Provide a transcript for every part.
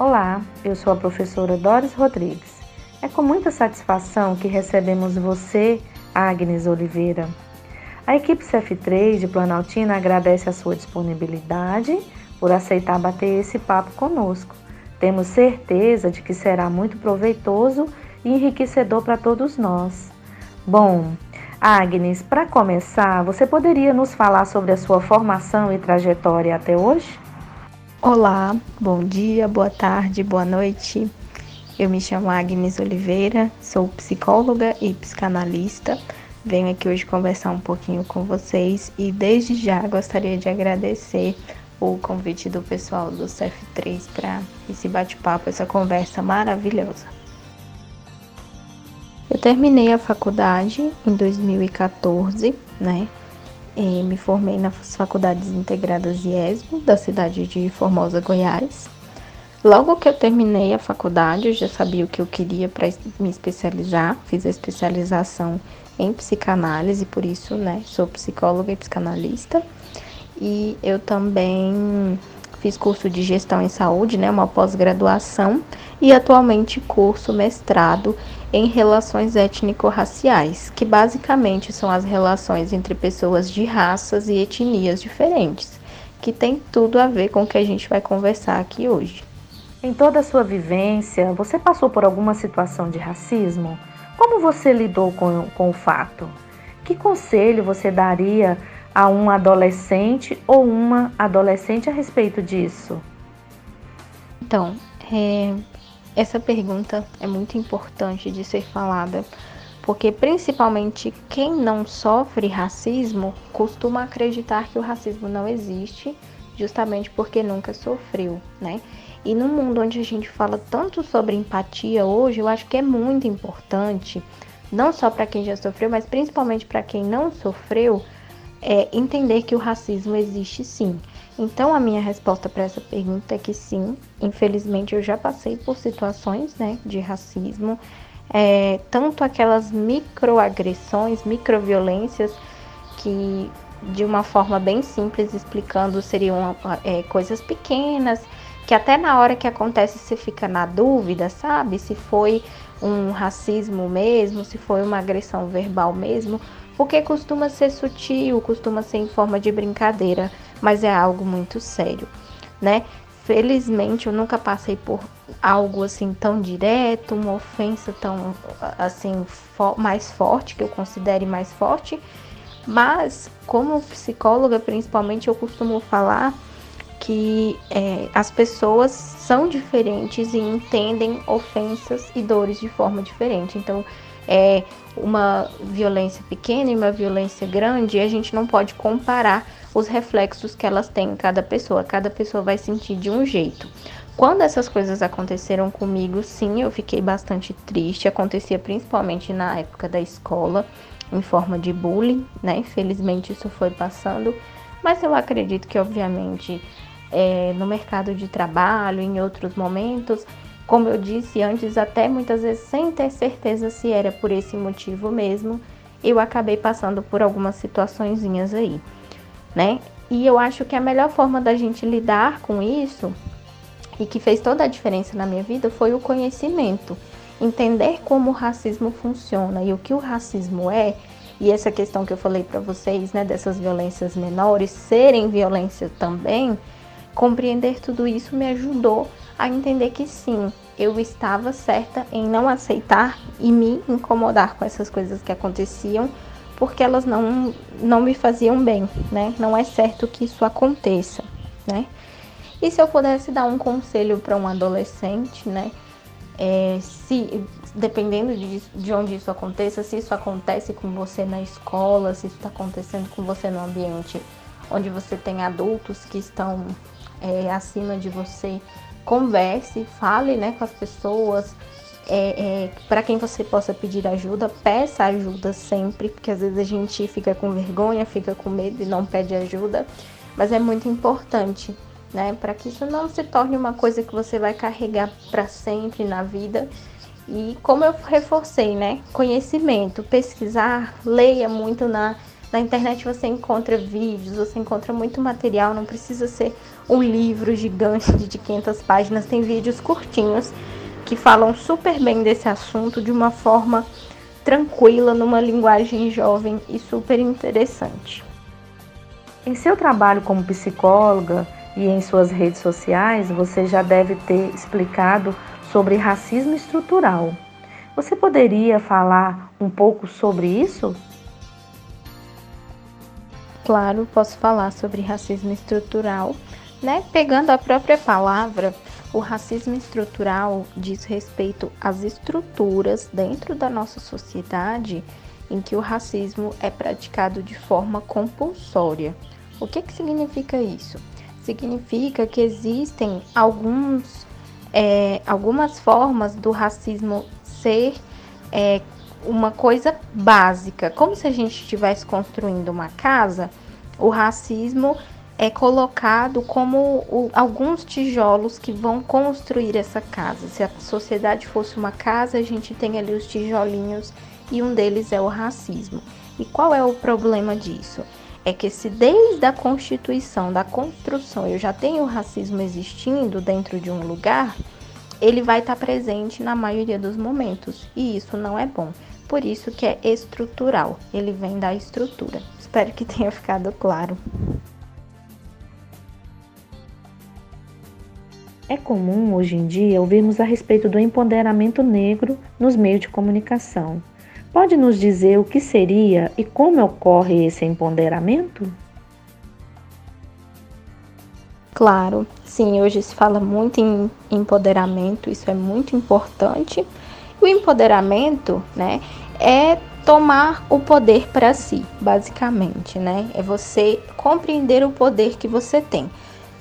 Olá, eu sou a professora Doris Rodrigues. É com muita satisfação que recebemos você, Agnes Oliveira. A equipe CF3 de Planaltina agradece a sua disponibilidade por aceitar bater esse papo conosco. Temos certeza de que será muito proveitoso e enriquecedor para todos nós. Bom, Agnes, para começar, você poderia nos falar sobre a sua formação e trajetória até hoje? Olá, bom dia, boa tarde, boa noite. Eu me chamo Agnes Oliveira, sou psicóloga e psicanalista. Venho aqui hoje conversar um pouquinho com vocês e desde já gostaria de agradecer o convite do pessoal do CF3 para esse bate-papo, essa conversa maravilhosa. Eu terminei a faculdade em 2014, né? Me formei nas Faculdades Integradas de ESMO, da cidade de Formosa, Goiás. Logo que eu terminei a faculdade, eu já sabia o que eu queria para me especializar. Fiz a especialização em psicanálise, por isso, né, sou psicóloga e psicanalista. E eu também fiz curso de gestão em saúde, né, uma pós-graduação, e atualmente curso mestrado em relações étnico-raciais, que basicamente são as relações entre pessoas de raças e etnias diferentes, que tem tudo a ver com o que a gente vai conversar aqui hoje. Em toda a sua vivência, você passou por alguma situação de racismo? Como você lidou com, com o fato? Que conselho você daria a um adolescente ou uma adolescente a respeito disso? Então, é, essa pergunta é muito importante de ser falada, porque principalmente quem não sofre racismo costuma acreditar que o racismo não existe, justamente porque nunca sofreu, né? E no mundo onde a gente fala tanto sobre empatia hoje, eu acho que é muito importante, não só para quem já sofreu, mas principalmente para quem não sofreu, é entender que o racismo existe sim. Então, a minha resposta para essa pergunta é que sim, infelizmente eu já passei por situações né, de racismo, é, tanto aquelas microagressões, microviolências, que de uma forma bem simples explicando seriam é, coisas pequenas, que até na hora que acontece você fica na dúvida, sabe? Se foi um racismo mesmo, se foi uma agressão verbal mesmo, porque costuma ser sutil, costuma ser em forma de brincadeira mas é algo muito sério, né? Felizmente eu nunca passei por algo assim tão direto, uma ofensa tão assim fo mais forte que eu considere mais forte, mas como psicóloga principalmente eu costumo falar que é, as pessoas são diferentes e entendem ofensas e dores de forma diferente. Então, é uma violência pequena e uma violência grande, a gente não pode comparar os reflexos que elas têm em cada pessoa. Cada pessoa vai sentir de um jeito. Quando essas coisas aconteceram comigo, sim, eu fiquei bastante triste. Acontecia principalmente na época da escola, em forma de bullying, né? Infelizmente isso foi passando, mas eu acredito que, obviamente, é, no mercado de trabalho, em outros momentos, como eu disse antes, até muitas vezes sem ter certeza se era por esse motivo mesmo, eu acabei passando por algumas situações aí né? E eu acho que a melhor forma da gente lidar com isso e que fez toda a diferença na minha vida foi o conhecimento, entender como o racismo funciona e o que o racismo é. E essa questão que eu falei para vocês, né, dessas violências menores serem violência também, compreender tudo isso me ajudou a entender que sim, eu estava certa em não aceitar e me incomodar com essas coisas que aconteciam porque elas não, não me faziam bem, né? Não é certo que isso aconteça, né? E se eu pudesse dar um conselho para um adolescente, né? É, se dependendo de, de onde isso aconteça, se isso acontece com você na escola, se isso está acontecendo com você no ambiente onde você tem adultos que estão é, acima de você, converse, fale né, com as pessoas, é, é, para quem você possa pedir ajuda, peça ajuda sempre, porque às vezes a gente fica com vergonha, fica com medo e não pede ajuda, mas é muito importante, né, para que isso não se torne uma coisa que você vai carregar para sempre na vida. E como eu reforcei, né, conhecimento, pesquisar, leia muito na Na internet você encontra vídeos, você encontra muito material, não precisa ser um livro gigante de 500 páginas, tem vídeos curtinhos que falam super bem desse assunto de uma forma tranquila, numa linguagem jovem e super interessante. Em seu trabalho como psicóloga e em suas redes sociais, você já deve ter explicado sobre racismo estrutural. Você poderia falar um pouco sobre isso? Claro, posso falar sobre racismo estrutural, né? Pegando a própria palavra, o racismo estrutural diz respeito às estruturas dentro da nossa sociedade em que o racismo é praticado de forma compulsória. O que, que significa isso? Significa que existem alguns, é, algumas formas do racismo ser é, uma coisa básica, como se a gente estivesse construindo uma casa, o racismo é colocado como o, alguns tijolos que vão construir essa casa. Se a sociedade fosse uma casa, a gente tem ali os tijolinhos e um deles é o racismo. E qual é o problema disso? É que se desde a constituição, da construção, eu já tenho o racismo existindo dentro de um lugar, ele vai estar presente na maioria dos momentos. E isso não é bom. Por isso que é estrutural, ele vem da estrutura. Espero que tenha ficado claro. É comum hoje em dia ouvirmos a respeito do empoderamento negro nos meios de comunicação. Pode nos dizer o que seria e como ocorre esse empoderamento? Claro, sim, hoje se fala muito em empoderamento, isso é muito importante o empoderamento, né, é tomar o poder para si, basicamente, né? É você compreender o poder que você tem.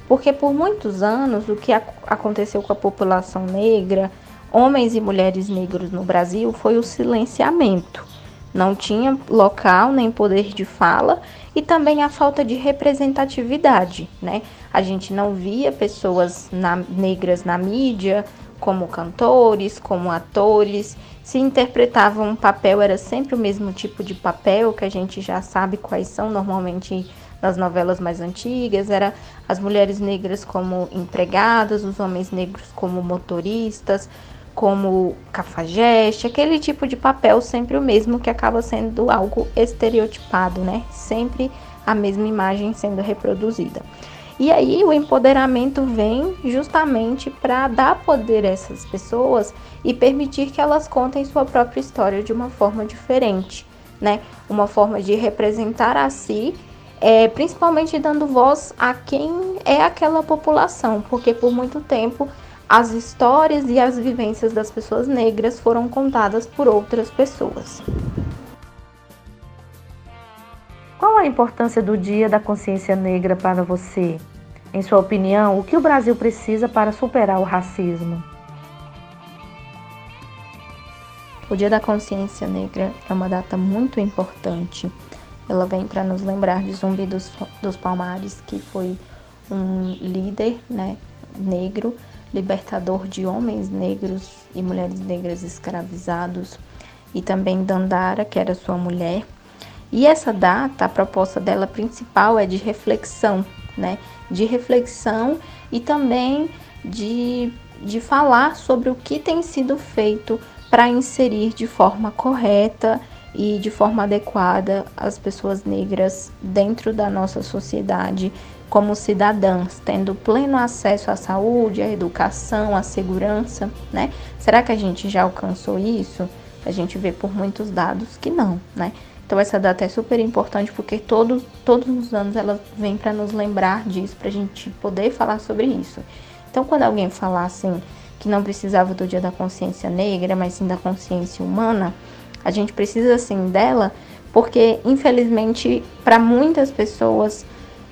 Porque por muitos anos o que aconteceu com a população negra, homens e mulheres negros no Brasil, foi o silenciamento. Não tinha local nem poder de fala e também a falta de representatividade, né? A gente não via pessoas na, negras na mídia, como cantores, como atores, se interpretavam um papel, era sempre o mesmo tipo de papel que a gente já sabe quais são normalmente nas novelas mais antigas, era as mulheres negras como empregadas, os homens negros como motoristas, como cafajeste, aquele tipo de papel sempre o mesmo que acaba sendo algo estereotipado, né? Sempre a mesma imagem sendo reproduzida. E aí o empoderamento vem justamente para dar poder a essas pessoas e permitir que elas contem sua própria história de uma forma diferente, né? Uma forma de representar a si, é, principalmente dando voz a quem é aquela população, porque por muito tempo as histórias e as vivências das pessoas negras foram contadas por outras pessoas. Qual a importância do Dia da Consciência Negra para você? Em sua opinião, o que o Brasil precisa para superar o racismo? O Dia da Consciência Negra é uma data muito importante. Ela vem para nos lembrar de Zumbi dos, dos Palmares, que foi um líder né, negro, libertador de homens negros e mulheres negras escravizados, e também Dandara, que era sua mulher, e essa data, a proposta dela principal é de reflexão, né? De reflexão e também de, de falar sobre o que tem sido feito para inserir de forma correta e de forma adequada as pessoas negras dentro da nossa sociedade como cidadãs, tendo pleno acesso à saúde, à educação, à segurança, né? Será que a gente já alcançou isso? A gente vê por muitos dados que não, né? Então essa data é super importante porque todos, todos os anos ela vem para nos lembrar disso, para a gente poder falar sobre isso. Então quando alguém falar assim que não precisava do Dia da Consciência Negra, mas sim da consciência humana, a gente precisa sim dela, porque infelizmente para muitas pessoas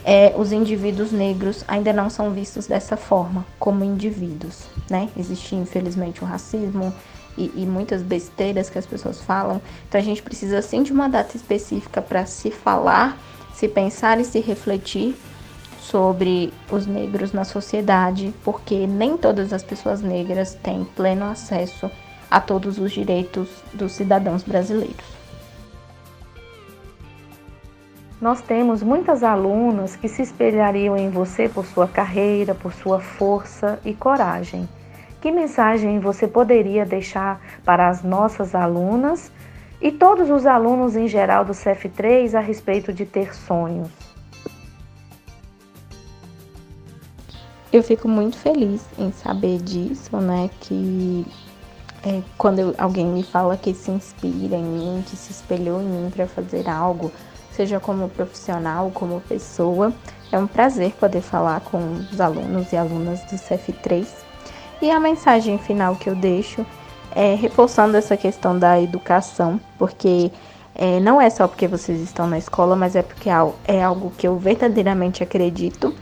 é, os indivíduos negros ainda não são vistos dessa forma, como indivíduos, né? Existe infelizmente o racismo, e, e, muitas besteiras que as pessoas falam. Então a gente precisa sim de uma data específica para se falar, se pensar e se refletir sobre os negros na sociedade, porque nem todas as pessoas negras têm pleno acesso a todos os direitos dos cidadãos brasileiros. Nós temos muitas alunas que se espelhariam em você por sua carreira, por sua força e coragem. Que mensagem você poderia deixar para as nossas alunas e todos os alunos em geral do CF3 a respeito de ter sonhos? Eu fico muito feliz em saber disso, né? Que é, quando alguém me fala que se inspira em mim, que se espelhou em mim para fazer algo, seja como profissional, como pessoa, é um prazer poder falar com os alunos e alunas do CF3. E a mensagem final que eu deixo é reforçando essa questão da educação, porque é, não é só porque vocês estão na escola, mas é porque é algo que eu verdadeiramente acredito,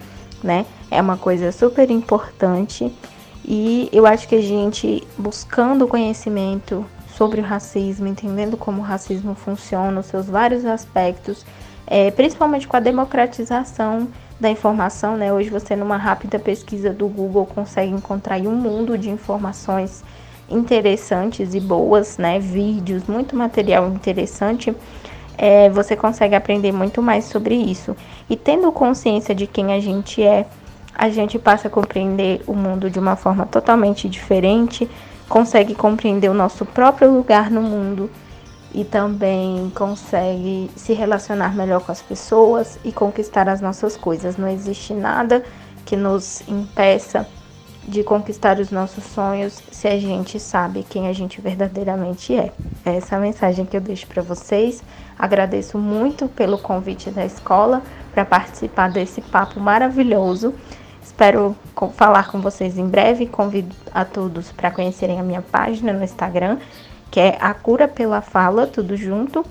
né? É uma coisa super importante e eu acho que a gente buscando conhecimento sobre o racismo, entendendo como o racismo funciona, os seus vários aspectos, é, principalmente com a democratização da informação, né? Hoje você numa rápida pesquisa do Google consegue encontrar um mundo de informações interessantes e boas, né? Vídeos, muito material interessante. É, você consegue aprender muito mais sobre isso. E tendo consciência de quem a gente é, a gente passa a compreender o mundo de uma forma totalmente diferente, consegue compreender o nosso próprio lugar no mundo e também consegue se relacionar melhor com as pessoas e conquistar as nossas coisas. Não existe nada que nos impeça de conquistar os nossos sonhos se a gente sabe quem a gente verdadeiramente é. É essa a mensagem que eu deixo para vocês. Agradeço muito pelo convite da escola para participar desse papo maravilhoso. Espero falar com vocês em breve. Convido a todos para conhecerem a minha página no Instagram, que é A Cura pela Fala, tudo junto.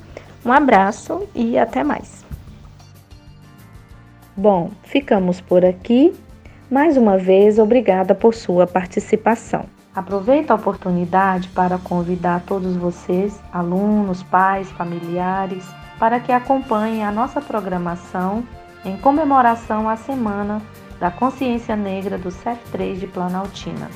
Um abraço e até mais. Bom, ficamos por aqui. Mais uma vez, obrigada por sua participação. Aproveito a oportunidade para convidar todos vocês, alunos, pais, familiares, para que acompanhem a nossa programação em comemoração à Semana da Consciência Negra do CEF3 de Planaltina.